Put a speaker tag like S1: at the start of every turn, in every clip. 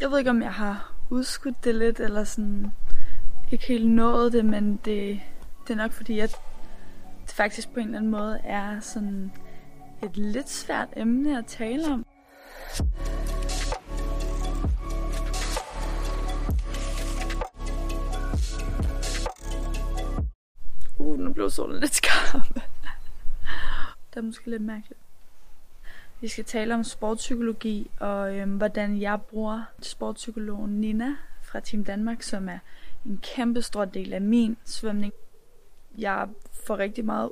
S1: Jeg ved ikke, om jeg har udskudt det lidt, eller sådan ikke helt nået det, men det, det er nok fordi, at det faktisk på en eller anden måde er sådan et lidt svært emne at tale om. Uh, nu blev solen lidt skarp. det er måske lidt mærkeligt. Vi skal tale om sportspsykologi og øhm, hvordan jeg bruger sportspsykologen Nina fra Team Danmark, som er en kæmpe stor del af min svømning. Jeg får rigtig meget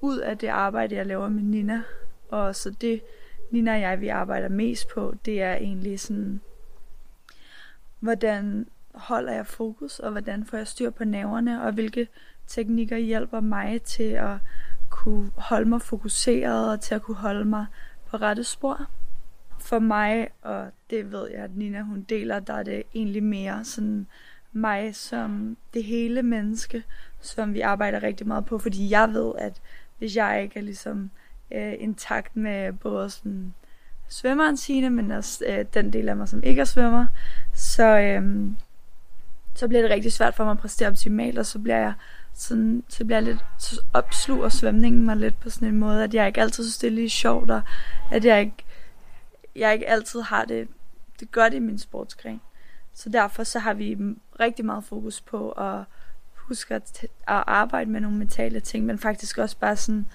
S1: ud af det arbejde, jeg laver med Nina. Og så det, Nina og jeg, vi arbejder mest på, det er egentlig sådan, hvordan holder jeg fokus, og hvordan får jeg styr på nerverne, og hvilke teknikker hjælper mig til at kunne holde mig fokuseret, og til at kunne holde mig på rette spor. For mig, og det ved jeg, at Nina hun deler, der er det egentlig mere sådan mig som det hele menneske, som vi arbejder rigtig meget på, fordi jeg ved, at hvis jeg ikke er ligesom øh, intakt med både sådan svømmeren sine, men også øh, den del af mig, som ikke er svømmer, så, øh, så bliver det rigtig svært for mig at præstere optimalt, og så bliver jeg sådan, så bliver jeg lidt, så opsluger svømningen mig lidt på sådan en måde, at jeg ikke altid synes, det er lige sjovt, og at jeg ikke, jeg ikke altid har det, det godt i min sportsgren. Så derfor så har vi rigtig meget fokus på at huske at, at arbejde med nogle mentale ting, men faktisk også bare sådan,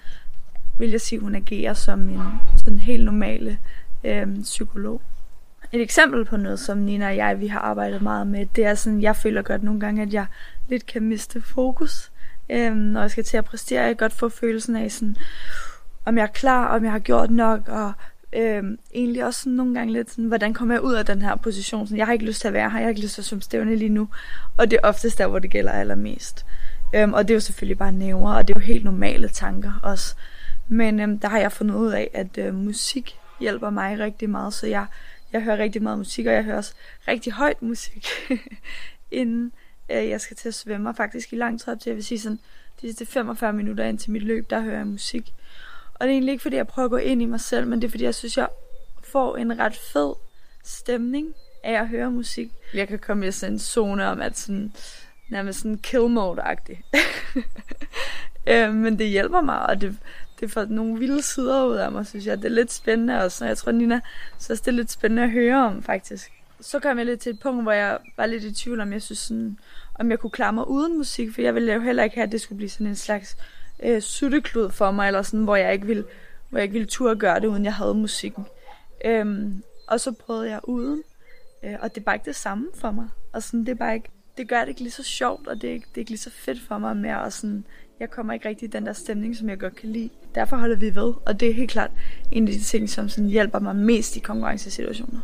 S1: vil jeg sige, hun agerer som en sådan helt normale øh, psykolog. Et eksempel på noget, som Nina og jeg vi har arbejdet meget med, det er sådan, jeg føler godt nogle gange, at jeg lidt kan miste fokus, øh, når jeg skal til at præstere. Jeg kan godt få følelsen af sådan, om jeg er klar, om jeg har gjort nok, og øhm, egentlig også sådan nogle gange lidt sådan, hvordan kommer jeg ud af den her position? Sådan, jeg har ikke lyst til at være her, jeg har ikke lyst til at svømme stævne lige nu. Og det er oftest der, hvor det gælder allermest. Øhm, og det er jo selvfølgelig bare næver, og det er jo helt normale tanker også. Men øhm, der har jeg fundet ud af, at øh, musik hjælper mig rigtig meget, så jeg, jeg hører rigtig meget musik, og jeg hører også rigtig højt musik, inden øh, jeg skal til at svømme, og faktisk i lang tid op til, jeg vil sige sådan, de sidste 45 minutter ind til mit løb, der hører jeg musik. Og det er egentlig ikke, fordi jeg prøver at gå ind i mig selv, men det er, fordi jeg synes, jeg får en ret fed stemning af at høre musik. Jeg kan komme i sådan en zone om, at sådan, nærmest sådan kill mode-agtig. øh, men det hjælper mig, og det, det får nogle vilde sider ud af mig, synes jeg. Det er lidt spændende også, og jeg tror, Nina så det er lidt spændende at høre om, faktisk. Så kom jeg lidt til et punkt, hvor jeg var lidt i tvivl om, jeg synes sådan, om jeg kunne klare mig uden musik, for jeg ville jo heller ikke have, at det skulle blive sådan en slags øh, sutteklud for mig, eller sådan, hvor jeg ikke ville, hvor jeg ikke ville turde gøre det, uden jeg havde musikken. Øhm, og så prøvede jeg uden, øh, og det er bare ikke det samme for mig. Og sådan, det er bare ikke, det gør det ikke lige så sjovt, og det er, ikke, det er ikke lige så fedt for mig mere, og sådan, jeg kommer ikke rigtig i den der stemning, som jeg godt kan lide. Derfor holder vi ved, og det er helt klart en af de ting, som sådan hjælper mig mest i konkurrencesituationer.